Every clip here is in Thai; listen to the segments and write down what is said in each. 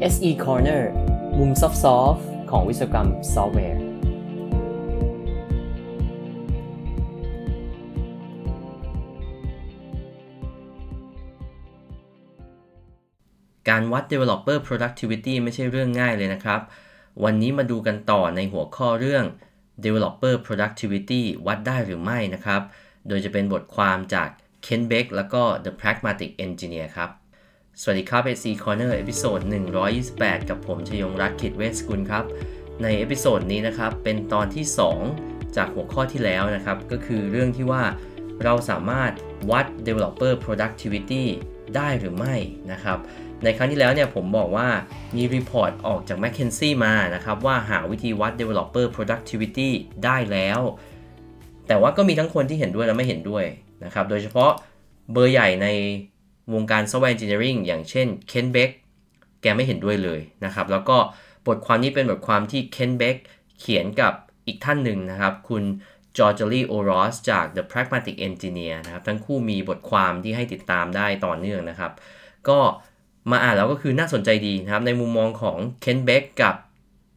SE Corner มุมซอฟต์ของวิศวกรรมซอฟต์แวร์ การวัด developer productivity ไม่ใช่เรื่องง่ายเลยนะครับ วันนี้มาดูกันต่อในหัวข้อเรื่อง developer productivity วัดได้หรือไม่นะครับ โดยจะเป็นบทความจาก Kent Beck แล้วก็ The Pragmatic Engineer ครับ สวัสดีครับ SE Corner episode 128 กับผมชยงรัตน์ขิดเวสกุลครับ ในเอพิโซดนี้นะครับ เป็นตอนที่ 2 จากหัวข้อที่แล้วนะครับ ก็คือเรื่องที่ว่าเราสามารถวัด developer productivity ได้หรือไม่นะครับ ในครั้งที่แล้วเนี่ยผมบอกว่ามี report ออกจาก McKinsey มานะครับ ว่าหาวิธีวัด developer productivity ได้แล้ว แต่ว่าก็มีทั้งคนที่เห็นด้วยและไม่เห็นด้วยนะครับ โดยเฉพาะเบอร์ใหญ่ใน วงการ software engineering อย่างเช่น Ken Beck แกไม่เห็นด้วยเลยนะครับ แล้วก็บทความนี้เป็นบทความที่ Ken Beck เขียนกับอีกท่านหนึ่งนะครับ คุณ g e o r g e l y Oros จาก The Pragmatic Engineer นะครับ ทั้งคู่มีบทความที่ให้ติดตามได้ต่อเนื่องนะครับ ก็มาอ่านแล้วก็คือน่าสนใจดีนะครับ ในมุมมองของ Ken Beck กับ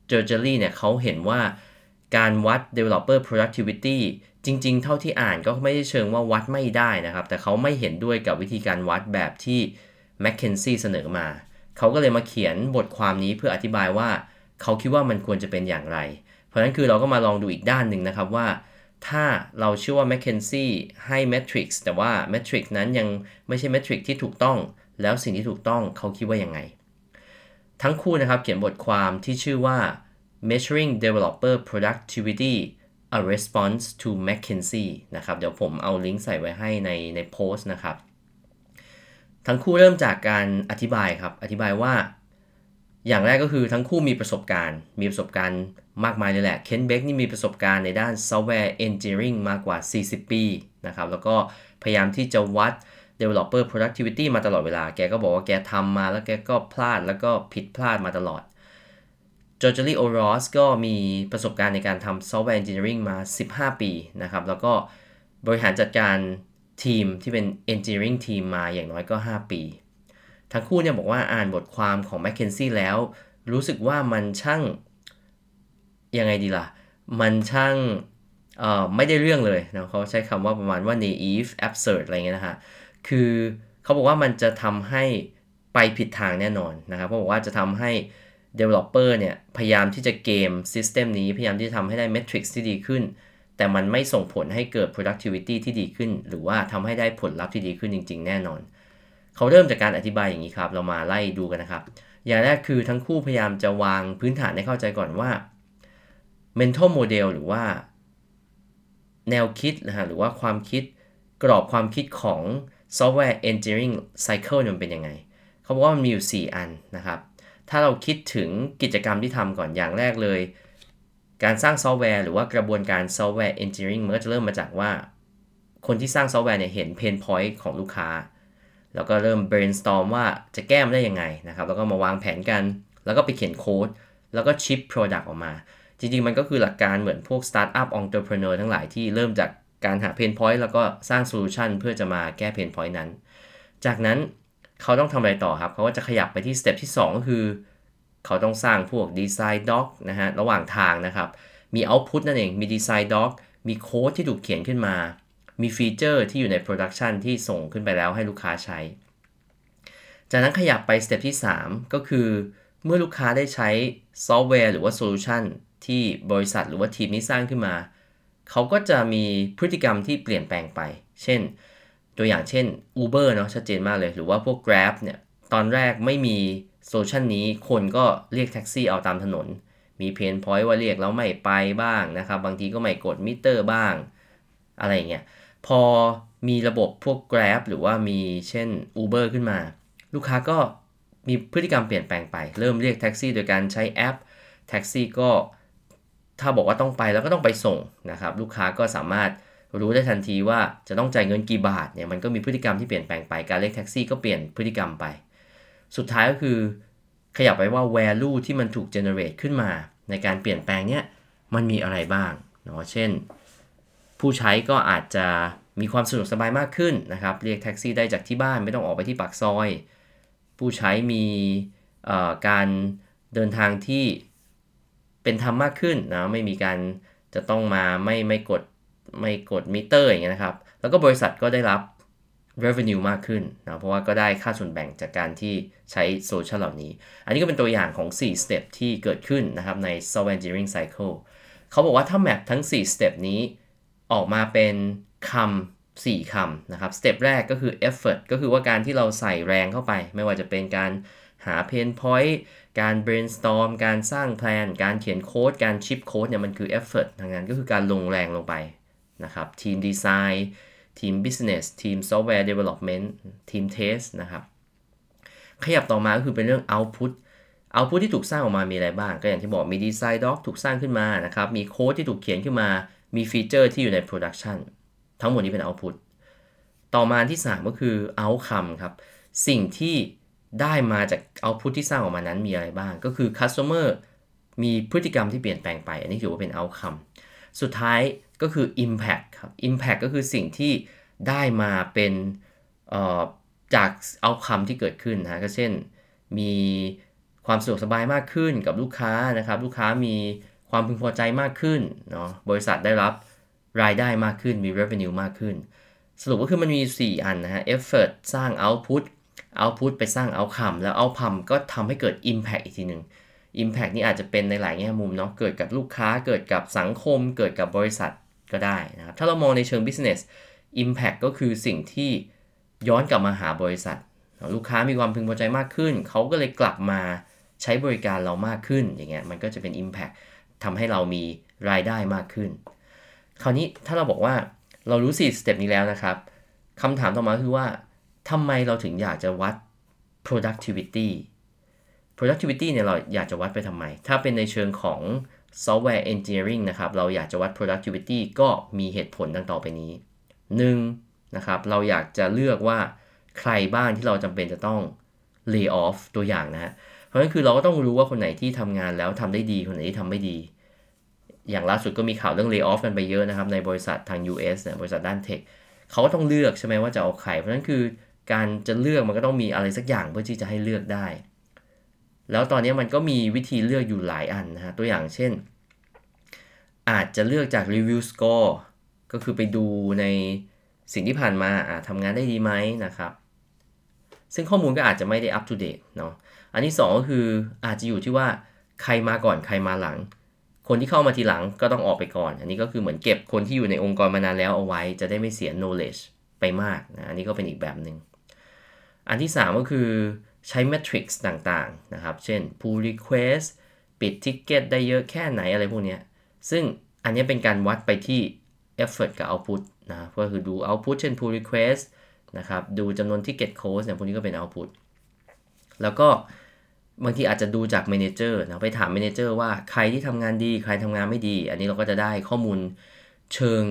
g e o r g e l y เนี่ยเขาเห็นว่าการวัด developer productivity จริง ๆ เท่าที่อ่านก็ไม่ได้เชิงว่าวัดไม่ได้นะครับ แต่เขาไม่เห็นด้วยกับวิธีการวัดแบบที่ McKinsey เสนอมา เขาก็เลยมาเขียนบทความนี้เพื่ออธิบายว่า เขาคิดว่ามันควรจะเป็นอย่างไร เพราะฉะนั้นคือเราก็มาลองดูอีกด้านหนึ่งนะครับว่า ถ้าเราเชื่อว่า McKinsey ให้ metric แต่ว่า metric นั้นยังไม่ใช่ metric ที่ถูกต้อง แล้วสิ่งที่ถูกต้องเขาคิดว่ายังไง ทั้งคู่นะครับเขียนบทความที่ชื่อว่า measuring developer productivity a response to McKinsey นะครับ เดี๋ยวผมเอาลิงก์ใส่ไว้ให้ในในโพสต์นะครับ ทั้งคู่เริ่มจากการอธิบายครับ อธิบายว่า อย่างแรกก็คือทั้งคู่มีประสบการณ์ มีประสบการณ์มากมายเลยแหละ เคนเบกนี่มีประสบการณ์ในด้าน software engineering มากกว่า 40 ปีนะครับ แล้วก็พยายามที่จะวัด developer productivity มาตลอดเวลา แกก็บอกว่าแกทำมาแล้วแกก็พลาดแล้วก็ผิดพลาดมาตลอด Gergely Orosz ก็มีประสบการณ์ในการทำซอฟต์แวร์ engineering มา 15 ปีนะครับ แล้วก็บริหารจัดการทีมที่เป็น engineering ทีมมาอย่างน้อยก็ 5 ปี ทั้งคู่เนี่ยบอกว่าอ่านบทความของ McKinsey แล้ว รู้สึกว่ามันช่าง ยังไงดีล่ะ มันช่างไม่ได้เรื่องเลยนะเขาใช้คำว่าประมาณว่า naive absurd อะไรเงี้ยนะฮะ คือเขาบอกว่ามันจะทำให้ไปผิดทางแน่นอนนะครับเขาบอกว่าจะทำให้ developer เนี่ยพยายามที่จะเกม system นี้พยายามที่จะทำให้ได้ metrics ที่ดีขึ้น แต่มันไม่ส่งผลให้เกิด productivity ที่ดีขึ้น หรือว่าทำให้ได้ผลลัพธ์ที่ดีขึ้นจริง ๆ แน่นอน เขาเริ่มจากการอธิบายอย่างนี้ครับ เรามาไล่ดูกันนะครับ อย่างแรกคือทั้งคู่พยายามจะวางพื้นฐานให้เข้าใจก่อนว่า mental model หรือว่า แนวคิดนะฮะหรือว่าความคิดกรอบความคิดของ software engineering cycle มันเป็นยังไง เขาบอกว่ามันมีอยู่ 4 อันนะครับ ถ้าเราคิดถึงกิจกรรมที่ทำก่อนอย่างแรกเลย การสร้างซอฟต์แวร์หรือว่ากระบวนการซอฟต์แวร์ engineering มันก็จะเริ่มมาจากว่า คนที่สร้างซอฟต์แวร์เนี่ยเห็น pain point ของลูกค้า แล้วก็เริ่ม brainstorm ว่าจะแก้ได้ยังไงนะครับ แล้วก็มาวางแผนกัน แล้วก็ไปเขียนโค้ด แล้วก็ ship product ออกมา จริงๆ มันก็คือหลักการเหมือนพวก startup entrepreneur ทั้งหลายที่เริ่มจากการหา pain point แล้วก็สร้างโซลูชันเพื่อจะมาแก้ pain point นั้น จากนั้น เขาต้องทำอะไรต่อครับ เขาก็จะขยับไปที่สเต็ปที่ 2 ก็คือ เขาต้องสร้างพวก design doc นะฮะ ระหว่างทางนะครับ มี output นั่นเอง มี design doc มีโค้ดที่ถูกเขียนขึ้นมา มีฟีเจอร์ที่อยู่ใน production ที่ส่งขึ้นไปแล้วให้ลูกค้าใช้ จากนั้นขยับไปสเต็ปที่ 3 ก็คือ เมื่อลูกค้าได้ใช้ซอฟต์แวร์หรือว่าโซลูชันที่บริษัทหรือว่าทีมนี้สร้างขึ้นมา เขาก็จะมีพฤติกรรมที่เปลี่ยนแปลงไป เช่น ตัวอย่างเช่น Uber เนาะชัดเจนมากเลย หรือว่าพวก Grab เนี่ยตอนแรกไม่มีโซลูชันนี้คนก็เรียกแท็กซี่เอาตามถนน มี pain point ว่าเรียกแล้วไม่ไปบ้างนะครับ บางทีก็ไม่กดมิเตอร์บ้าง อะไรเงี้ยพอมีระบบพวก Grab หรือว่ามีเช่น Uber ขึ้นมา ลูกค้าก็มีพฤติกรรมเปลี่ยนแปลงไป เริ่มเรียกแท็กซี่โดยการใช้แอปแท็กซี่ก็ถ้าบอกว่าต้องไปแล้วก็ต้องไปส่งนะครับ ลูกค้าก็สามารถ รู้ได้ทันทีว่าจะต้องจ่ายเงินกี่บาทเนี่ยมันก็มีพฤติกรรมที่เปลี่ยนแปลงไปการเรียกแท็กซี่ก็เปลี่ยนพฤติกรรมไป สุดท้ายก็คือ ขยับไปว่า value ที่มันถูก generate ขึ้นมา ในการเปลี่ยนแปลงเนี้ยมันมีอะไรบ้างเนาะเช่น ผู้ใช้ก็อาจจะมีความสะดวกสบายมากขึ้นนะครับ เรียกแท็กซี่ได้จากที่บ้านไม่ต้องออกไปที่ปากซอย ผู้ใช้มีการเดินทางที่เป็นธรรมมากขึ้นนะไม่มีการจะต้องมาไม่ไม่กด ไม่กดมิเตอร์อย่างเงี้ยนะครับ แล้วก็บริษัทก็ได้รับ revenue มากขึ้นนะเพราะว่าก็ได้ค่าส่วนแบ่งจากการที่ใช้โซลูชันเหล่านี้ อันนี้ก็เป็นตัวอย่างของ 4 step ที่เกิดขึ้นนะครับใน software engineering cycle เขาบอกว่าถ้าแมปทั้ง 4 step นี้ออกมาเป็นคำ4คำนะครับ step แรกก็คือ effort ก็คือว่าการที่เราใส่แรงเข้าไป ไม่ว่าจะเป็นการหา pain point การ brainstorm การสร้างแพลน การเขียนโค้ด การชิปโค้ดเนี่ยมันคือ effort ทางนั้นก็คือการลงแรงลงไป นะครับทีมดีไซน์ทีม business ทีม software development ทีม test นะครับขยับต่อมาก็คือเป็นเรื่อง output output ที่ถูกสร้างออกมามีอะไรบ้าง ก็อย่างที่บอกมี design doc ถูกสร้างขึ้นมานะครับ มีโค้ดที่ถูกเขียนขึ้นมา มีฟีเจอร์ที่อยู่ใน production ทั้งหมดนี้เป็น output ต่อมาที่ 3 ก็คือ outcome ครับ สิ่งที่ได้มาจาก output ที่สร้างออกมานั้นมีอะไรบ้าง ก็คือ customer มีพฤติกรรมที่เปลี่ยนแปลงไป อันนี้ถือว่าเป็น outcome สุดท้าย ก็คือ impact ครับ impact ก็คือสิ่งที่ได้มาเป็นจาก outcome ที่เกิดขึ้นนะก็เช่น มีความสะดวกสบายมากขึ้นกับลูกค้านะครับ ลูกค้ามีความพึงพอใจมากขึ้นเนาะบริษัทได้รับรายได้มากขึ้นมี revenue มากขึ้น สรุปก็คือมันมี 4 อันนะฮะ effort สร้าง output output ไปสร้าง outcome แล้ว outcome ก็ทำให้เกิด impact อีกทีหนึ่ง impact นี่อาจจะเป็นในหลายแง่มุมเนาะเกิดกับลูกค้าเกิดกับสังคม เกิดกับบริษัท ก็ได้นะครับ ถ้าเรามองในเชิง business impact ก็คือสิ่งที่ย้อนกลับมาหาบริษัท ลูกค้ามีความพึงพอใจมากขึ้น เขาก็เลยกลับมาใช้บริการเรามากขึ้นอย่างเงี้ยมันก็จะเป็น impact ทำให้เรามีรายได้มากขึ้น คราวนี้ถ้าเราบอกว่าเรารู้4สเต็ปนี้แล้วนะครับคำถามต่อมาคือว่าทำไมเราถึงอยากจะวัด productivity productivity เนี่ยเราอยากจะวัดไปทำไม ถ้าเป็นในเชิงของ software engineering นะครับ เราอยากจะวัด productivity ก็มีเหตุผลดังต่อไปนี้ 1. นะครับ เราอยากจะเลือกว่าใครบ้างที่เราจำเป็นจะต้อง lay off ตัวอย่างนะฮะเพราะฉะนั้นคือเราก็ต้องรู้ว่าคนไหนที่ทำงานแล้วทำได้ดี คนไหนที่ทำไม่ดี อย่างล่าสุดก็มีข่าวเรื่อง lay off กันไปเยอะนะครับ ในบริษัททาง US เนี่ย บริษัทด้านเทค เขาก็ต้องเลือกใช่ไหมว่าจะเอาใคร เพราะฉะนั้นคือการจะเลือกมันก็ต้องมีอะไรสักอย่างเพื่อที่จะให้เลือกได้ แล้วตอนนี้มันก็มีวิธีเลือกอยู่หลายอันนะฮะตัวอย่างเช่น อาจจะเลือกจาก review score ก็คือไปดูในสิ่งที่ผ่านมาทำงานได้ดีไหมนะครับ ซึ่งข้อมูลก็อาจจะไม่ได้ up to date เนาะอันที่ 2 ก็คืออาจจะอยู่ที่ว่าใครมาก่อนใครมาหลัง คนที่เข้ามาทีหลังก็ต้องออกไปก่อน อันนี้ก็คือเหมือนเก็บคนที่อยู่ในองค์กรมานานแล้วเอาไว้ จะได้ไม่เสีย knowledge ไปมากนะอันนี้ก็เป็นอีกแบบหนึ่งอันที่ 3 ก็คือ ใช้ metrics ต่างๆนะครับ เช่น pull request ปิด ticket ได้เยอะแค่ไหนอะไรพวกนี้ ซึ่งอันนี้เป็นการวัดไปที่ effort กับ output นะก็คือดู output เช่น pull request นะครับ ดูจำนวน ticket close เนี่ยพวกนี้ก็เป็น output แล้วก็บางทีอาจจะดูจาก manager นะไปถาม manager ว่าใครที่ทำงานดีใครทำงานไม่ดี อันนี้เราก็จะได้ข้อมูลเชิง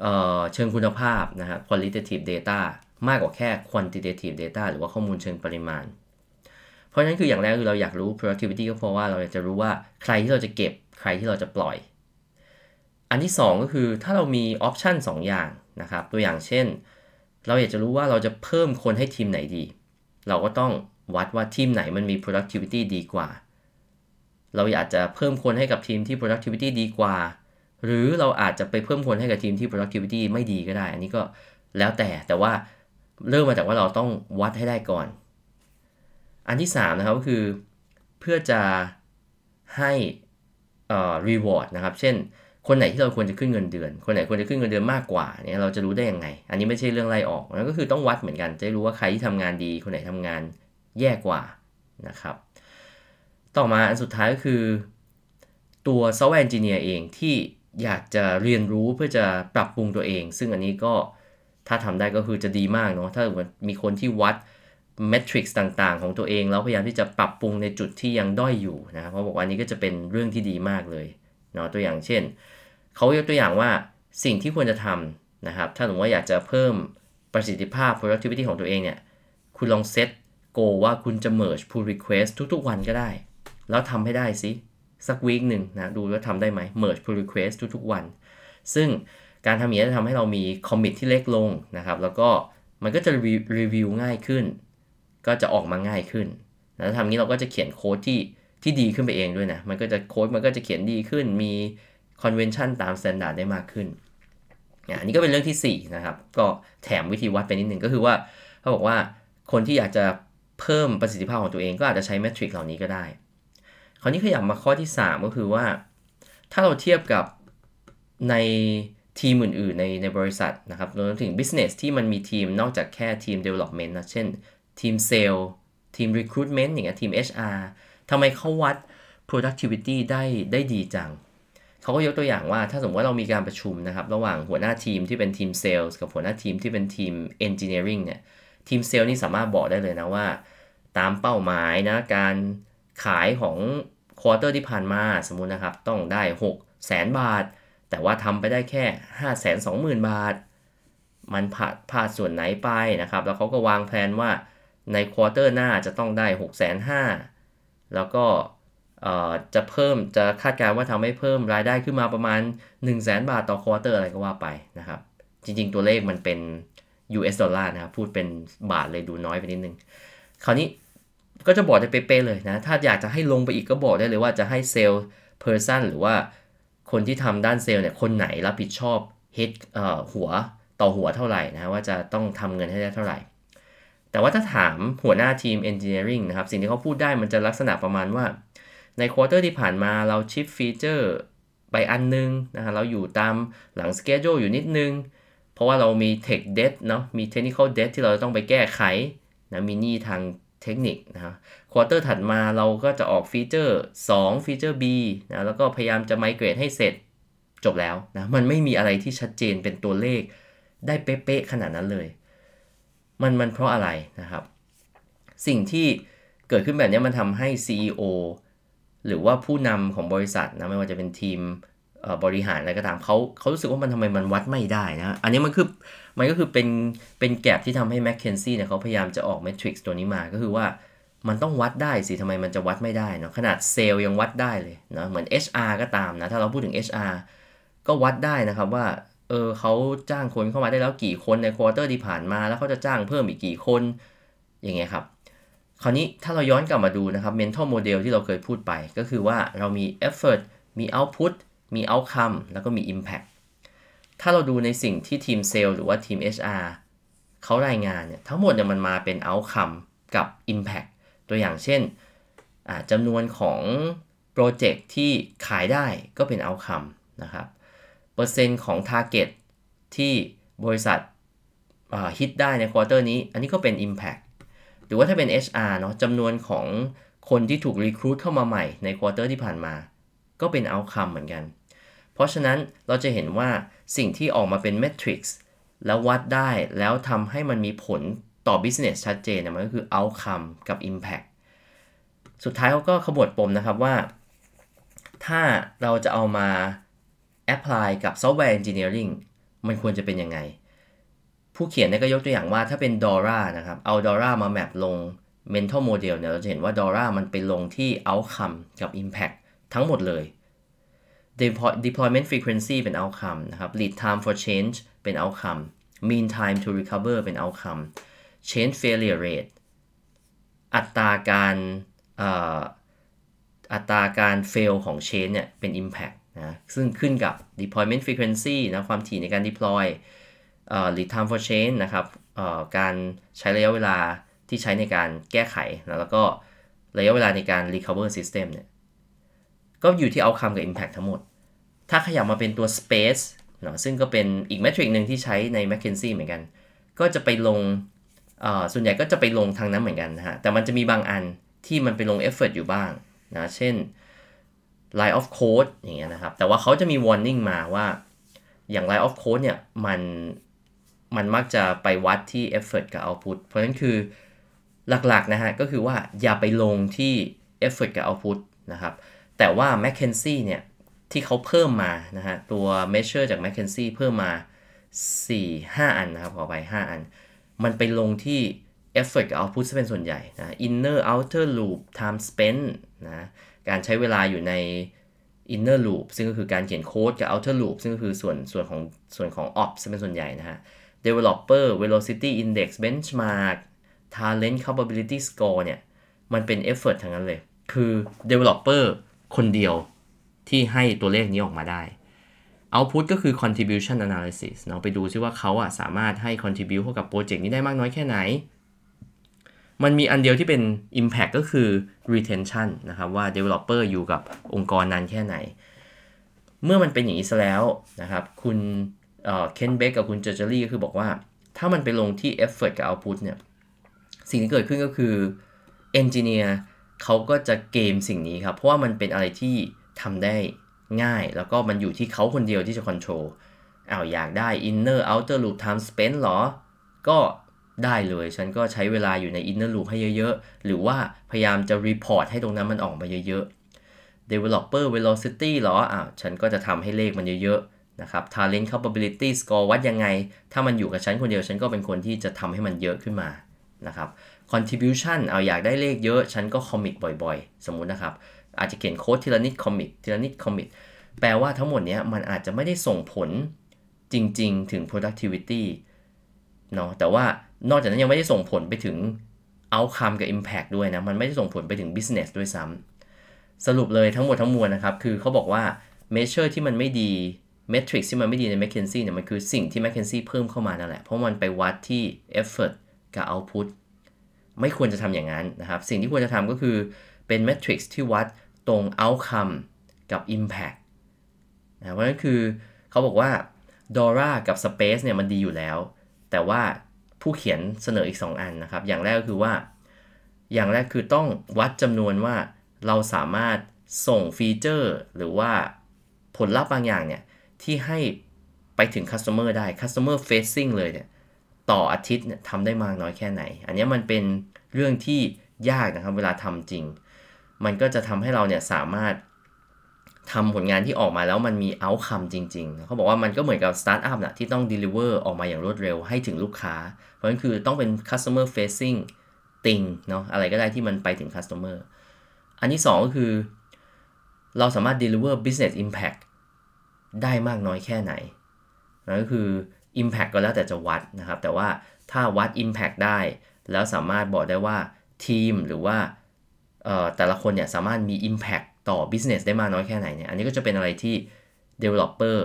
เเชิงคุณภาพนะฮะ qualitative data มากกว่าแค่ quantitative data หรือว่าข้อมูลเชิงปริมาณ เพราะฉะนั้นคืออย่างแรกคือเราอยากรู้ productivity ก็เพราะว่าเราอยากจะรู้ว่าใครที่เราจะเก็บใครที่เราจะปล่อย อันที่ 2 ก็คือถ้าเรามีออปชัน2อย่างนะครับ ตัวอย่างเช่น เราอยากจะรู้ว่าเราจะเพิ่มคนให้ทีมไหนดี เราก็ต้องวัดว่าทีมไหนมันมี productivity ดีกว่า เราอยากจะเพิ่มคนให้กับทีมที่ productivity ดีกว่า หรือเราอาจจะไปเพิ่มคนให้กับทีมที่ productivity ไม่ดีก็ได้ อันนี้ก็แล้วแต่แต่ว่า เริ่มมาจากว่าเราต้องวัดให้ได้ก่อน อันที่ 3 นะครับก็คือเพื่อจะให้เอ่อ reward นะครับ เช่น คนไหนที่เราควรจะขึ้นเงินเดือน คนไหนควรจะขึ้นเงินเดือนมากกว่าเนี่ยเราจะรู้ได้ยังไง อันนี้ไม่ใช่เรื่องไล่ออกนั่นก็คือต้องวัดเหมือนกัน จะรู้ว่าใครที่ทำงานดี คนไหนทำงานแย่กว่านะครับ ต่อมาอันสุดท้ายก็คือ ตัว software engineer เองที่อยากจะเรียนรู้เพื่อจะปรับปรุงตัวเอง ซึ่งอันนี้ก็ ถ้าทำได้ก็คือจะดีมากเนาะ ถ้ามีคนที่วัด metrics ต่างๆ ของตัวเอง แล้วพยายามที่จะปรับปรุงในจุดที่ยังด้อยอยู่นะเพราะบอกว่านี้ก็จะเป็นเรื่องที่ดีมากเลยเนาะตัวอย่างเช่น เขายกตัวอย่างว่าสิ่งที่ควรจะทำนะครับ ถ้าสมมติว่าอยากจะเพิ่มประสิทธิภาพ productivity ของตัวเองเนี่ย คุณลอง set goal ว่าคุณจะ merge pull request ทุกๆ วันก็ได้ แล้วทำให้ได้สิสัก week หนึ่งนะ ดูว่าทำได้ไหม merge pull request ทุกๆ วัน ซึ่ง การทำอย่างนี้จะทำให้เรามี commit ที่เล็กลงนะครับ แล้วก็มันก็จะรีวิวง่ายขึ้น ก็จะออกมาง่ายขึ้น แล้วทำนี้เราก็จะเขียนโค้ดที่ที่ดีขึ้นไปเองด้วยนะ มันก็จะโค้ดมันก็จะเขียนดีขึ้น มี convention ตาม standard ได้มากขึ้น อันนี้ก็เป็นเรื่องที่ 4 นะครับ ก็แถมวิธีวัดไปนิดหนึ่งก็คือว่าเขาบอกว่าคนที่อยากจะเพิ่มประสิทธิภาพของตัวเองก็อาจจะใช้เมทริกเหล่านี้ก็ได้ คราวนี้ขยับมาข้อที่ 3 ก็คือว่า ถ้าเราเทียบกับใน ทีมอื่นๆในในบริษัทนะครับรวมถึง business ที่มันมีทีมนอกจากแค่ทีม development นะ เช่นทีม sale ทีม recruitment อย่างเงี้ยทีม HR ทำไมเขาวัด productivity ได้ได้ดีจัง เขาก็ยกตัวอย่างว่าถ้าสมมติว่าเรามีการประชุมนะครับ ระหว่างหัวหน้าทีมที่เป็นทีม sales กับหัวหน้าทีมที่เป็นทีม engineering เนี่ย ทีมเซลล์นี่สามารถบอกได้เลยนะว่า ตามเป้าหมายนะ การขายของ quarter ที่ผ่านมาสมมุตินะครับ ต้องได้6แสนบาท แต่ว่าทำไปได้แค่ 5 2 0 0 0 0 บาท มันผิดพลาดส่วนไหนไปนะครับ แล้วเขาก็วางแผนว่าใน quarter หน้าจะต้องได้ 6 5 0 0 0แล้วก็จะเพิ่มจะคาดการณ์ว่าทำให้เพิ่มรายได้ขึ้นมาประมาณ 1 0 0 0 0 บาทต่อ quarter อะไรก็ว่าไปนะครับ จริงๆ ตัวเลขมันเป็น US ดอลลาร์นะครับ พูดเป็นบาทเลยดูน้อยไปนิดนึง คราวนี้ก็จะบอกได้เป๊ะๆเลยนะ ถ้าอยากจะให้ลงไปอีกก็บอกได้เลยว่าจะให้ salesperson หรือว่า คนที่ทำด้านเซลล์เนี่ยคนไหนรับผิดชอบ head หัวต่อหัวเท่าไหร่นะว่าจะต้องทำเงินให้ได้เท่าไหร่ แต่ว่าถ้าถามหัวหน้าทีม Engineering นะครับ สิ่งที่เขาพูดได้มันจะลักษณะประมาณว่า ใน quarter ที่ผ่านมาเรา ship ฟีเจอร์ไปอันนึงนะฮะเราอยู่ตามหลัง schedule อยู่นิดนึง เพราะว่าเรามี Tech Debt เนาะมี Technical Debt ที่เราต้องไปแก้ไขนะมีหนี้ทาง เทคนิคนะครับ quarter ถัดมาเราก็จะออกฟีเจอร์ 2 ฟีเจอร์ B นะแล้วก็พยายามจะ migrate ให้เสร็จจบแล้วนะมันไม่มีอะไรที่ชัดเจนเป็นตัวเลขได้เป๊ะๆขนาดนั้นเลย มันมันเพราะอะไรนะครับ สิ่งที่เกิดขึ้นแบบนี้มันทำให้ CEO หรือว่าผู้นำของบริษัทนะไม่ว่าจะเป็นทีมบริหารอะไรก็ตามเขาเขารู้สึกว่ามันทำไมมันวัดไม่ได้นะ อันนี้มันคือ มันก็คือเป็นเป็นแกลบที่ทำให้ m c k เคนซี่เนี่ยเขาพยายามจะออกเมทริกซ์ตัวนี้มาก็คือว่ามันต้องวัดได้สิทำไมมันจะวัดไม่ได้เนาะขนาดเซลล์ยังวัดได้เลยเนาะเหมือน HR ก็ตามนะ ถ้าเราพูดถึง HR ก็วัดได้นะครับว่าเออเขาจ้างคนเข้ามาได้แล้วกี่คนใน quarter ที่ผ่านมาแล้วเขาจะจ้างเพิ่มอีกกี่คนอย่างเงี้ยครับ คราวนี้ถ้าเราย้อนกลับมาดูนะครับ mental model ที่เราเคยพูดไป ก็คือว่าเรามี effort มี output มี outcome แล้วก็มี impact ถ้าเราดูในสิ่งที่ทีมเซลล์หรือว่าทีม HR เขารายงานเนี่ยทั้งหมดเนี่ยมันมาเป็น outcome กับ impact ตัวอย่างเช่นจำนวนของโปรเจกต์ที่ขายได้ก็เป็น outcome นะครับ เปอร์เซ็นต์ของ target ที่บริษัทฮิตได้ใน quarter นี้ อันนี้ก็เป็น impact หรือว่าถ้าเป็น HR เนาะจำนวนของคนที่ถูก recruit เข้ามาใหม่ใน quarter ที่ผ่านมา ก็เป็น outcome เหมือนกัน เพราะฉะนั้นเราจะเห็นว่าสิ่งที่ออกมาเป็น metrics แล้ววัดได้แล้วทำให้มันมีผลต่อ business ชัดเจนนมันก็คือ outcome กับ impact สุดท้ายเขาก็ขบวดปมนะครับว่า ถ้าเราจะเอามา apply กับ software engineering มันควรจะเป็นยังไง ผู้เขียนเนี่ยก็ยกตัวอย่างว่าถ้าเป็น Dora นะครับ เอา Dora มาแมปลง mental model เนี่ยเราจะเห็นว่า Dora มันไปลงที่ outcome กับ impact ทั้งหมดเลย deployment frequency เป็น outcome นะครับ lead time for change เป็น outcome mean time to recover เป็น outcome change failure rate อัตราการอัตราการ fail ของ change เนี่ยเป็น impact นะซึ่งขึ้นกับ deployment frequency นะความถี่ในการ deploy lead time for change นะครับการใช้ระยะเวลาที่ใช้ในการแก้ไขนะแล้วก็ระยะเวลาในการ recover system เนี่ยก็อยู่ที่ outcome กับ impact ทั้งหมด ถ้าขยับมาเป็นตัว space เนาะซึ่งก็เป็นอีกเมทริกหนึ่งที่ใช้ใน McKinsey เหมือนกัน ก็จะไปลงส่วนใหญ่ก็จะไปลงทางนั้นเหมือนกันนะฮะ แต่มันจะมีบางอันที่มันไปลง effort อยู่บ้างนะ เช่น line of code อย่างเงี้ยนะครับ แต่ว่าเขาจะมี warning มาว่า อย่าง line of code เนี่ย มัน มันมักจะไปวัดที่ effort กับ output เพราะฉะนั้นคือหลักๆนะฮะ ก็คือว่าอย่าไปลงที่ effort กับ output นะครับ แต่ว่า McKinsey เนี่ย ที่เขาเพิ่มมานะฮะตัว measure จาก McKinsey เพิ่มมา 4 5 อันนะครับขอไป 5 อัน มันไปลงที่ effort กับ output เป็นส่วนใหญ่นะ inner outer loop time spent นะการใช้เวลาอยู่ใน inner loop ซึ่งก็คือการเขียนโค้ดกับ outer loop ซึ่งก็คือส่วนส่วนของส่วนของ ops เป็นส่วนใหญ่นะฮะ developer velocity index benchmark talent capability score เนี่ย มันเป็น effort ทั้งนั้นเลย คือ developer คนเดียว ที่ให้ตัวเลขนี้ออกมาได้ output ก็คือ contribution analysis เนาะไปดูซิว่าเขาอะสามารถให้ contribute เข้ากับโปรเจกต์นี้ได้มากน้อยแค่ไหน มันมีอันเดียวที่เป็น impact ก็คือ retention นะครับว่า developer อยู่กับองค์กรนานแค่ไหน เมื่อมันเป็นอย่างนี้ซะแล้วนะครับ คุณเคนเบกกับคุณเจอร์เจอรี่ก็คือบอกว่า ถ้ามันไปลงที่ effort กับ output เนี่ย สิ่งที่เกิดขึ้นก็คือ engineer เขาก็จะเกมสิ่งนี้ครับ เพราะว่ามันเป็นอะไรที่ ทำได้ง่าย แล้วก็มันอยู่ที่เขาคนเดียวที่จะ control อ้าวอยากได้ inner outer loop time spent หรอ ก็ได้เลยฉันก็ใช้เวลาอยู่ใน inner loop ให้เยอะๆ หรือว่าพยายามจะ report ให้ตรงนั้นมันออกมาเยอะๆ developer velocity หรออ้าวฉันก็จะทำให้เลขมันเยอะๆ นะครับ talent capability score วัดยังไง ถ้ามันอยู่กับฉันคนเดียว ฉันก็เป็นคนที่จะทำให้มันเยอะขึ้นมานะครับ contribution เอาอยากได้เลขเยอะ ฉันก็ commit บ่อยๆ สมมุตินะครับ อาจจะเขียนโค้ดทีละนิด commit ทีละนิด commit แปลว่าทั้งหมดนี้มันอาจจะไม่ได้ส่งผลจริง ๆ ถึง productivity เนาะแต่ว่านอกจากนั้นยังไม่ได้ส่งผลไปถึง outcome กับ impact ด้วยนะ มันไม่ได้ส่งผลไปถึง business ด้วยซ้ำสรุปเลยทั้งหมดทั้งมวลนะครับ คือเขาบอกว่า measure ที่มันไม่ดี metrics ที่มันไม่ดีใน McKinsey เนี่ยมันคือสิ่งที่ McKinsey เพิ่มเข้ามานั่นแหละ เพราะมันไปวัดที่ effort กับ output ไม่ควรจะทำอย่างนั้นนะครับ สิ่งที่ควรจะทำก็คือ เป็น metrics ที่วัดตรง outcome กับ impact นะเพราะฉะนั้นคือเขาบอกว่า Dora กับ Space เนี่ยมันดีอยู่แล้ว แต่ว่าผู้เขียนเสนออีก 2 อันนะครับ อย่างแรกก็คือว่า อย่างแรกคือต้องวัดจำนวนว่าเราสามารถส่งฟีเจอร์ หรือว่าผลลัพธ์บางอย่างเนี่ย ที่ให้ไปถึง Customer ได้ Customer Facing เลยเนี่ยต่ออาทิตย์เนี่ยทำได้มากน้อยแค่ไหน อันนี้มันเป็นเรื่องที่ยากนะครับ เวลาทำจริง มันก็จะทำให้เราเนี่ยสามารถทำผลงานที่ออกมาแล้วมันมี outcome จริงๆ เขาบอกว่ามันก็เหมือนกับสตาร์ทอัพนะที่ต้อง deliver ออกมาอย่างรวดเร็วให้ถึงลูกค้า เพราะฉะนั้นคือต้องเป็น customer facing thing เนาะอะไรก็ได้ที่มันไปถึง customer อันที่ 2 ก็คือ เราสามารถ deliver business impact ได้มากน้อยแค่ไหนนั่นก็คือ impact ก็แล้วแต่จะวัดนะครับ แต่ว่าถ้าวัด impact ได้ แล้วสามารถบอกได้ว่าทีมหรือว่า แต่ละคนเนี่ยสามารถมี impact ต่อ business ได้มากน้อยแค่ไหนเนี่ยอันนี้ก็จะเป็นอะไรที่ developer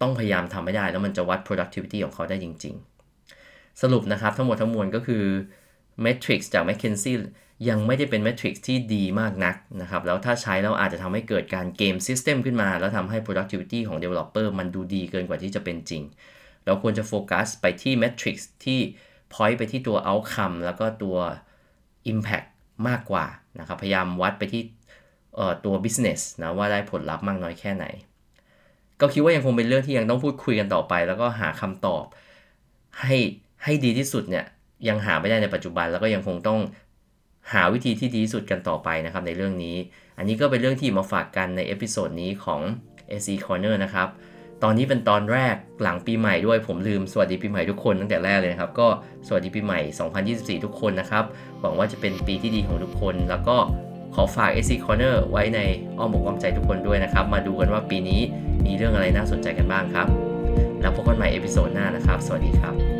ต้องพยายามทำให้ได้ แล้วมันจะวัด productivity ของเขาได้จริง ๆ สรุปนะครับทั้งหมดทั้งมวลก็คือ metrics จาก McKinsey ยังไม่ได้เป็น metrics ที่ดีมากนักนะครับ แล้วถ้าใช้แล้วอาจจะทำให้เกิดการเกม system ขึ้นมา แล้วทำให้ productivity ของ developer มันดูดีเกินกว่าที่จะเป็นจริง เราควรจะโฟกัสไปที่ metrics ที่ point ไปที่ตัว outcome แล้วก็ตัว impact มากกว่านะครับพยายามวัดไปที่ตัว business นะว่าได้ผลลัพธ์มากน้อยแค่ไหน ก็คิดว่ายังคงเป็นเรื่องที่ยังต้องพูดคุยกันต่อไป แล้วก็หาคำตอบให้ให้ดีที่สุดเนี่ยยังหาไม่ได้ในปัจจุบัน แล้วก็ยังคงต้องหาวิธีที่ดีที่สุดกันต่อไปนะครับในเรื่องนี้ อันนี้ก็เป็นเรื่องที่มาฝากกันใน episode นี้ของ SE Corner นะครับ ตอนนี้เป็นตอนแรกหลังปีใหม่ด้วยผมลืมสวัสดีปีใหม่ทุกคนตั้งแต่แรกเลยนะครับ ก็สวัสดีปีใหม่ 2024 ทุกคนนะครับ หวังว่าจะเป็นปีที่ดีของทุกคน แล้วก็ขอฝาก SC Corner ไว้ในอ้อมอกอ้อมใจทุกคนด้วยนะครับ มาดูกันว่าปีนี้มีเรื่องอะไรน่าสนใจกันบ้างครับ แล้วพบกันใหม่เอพิโซดหน้านะครับ สวัสดีครับ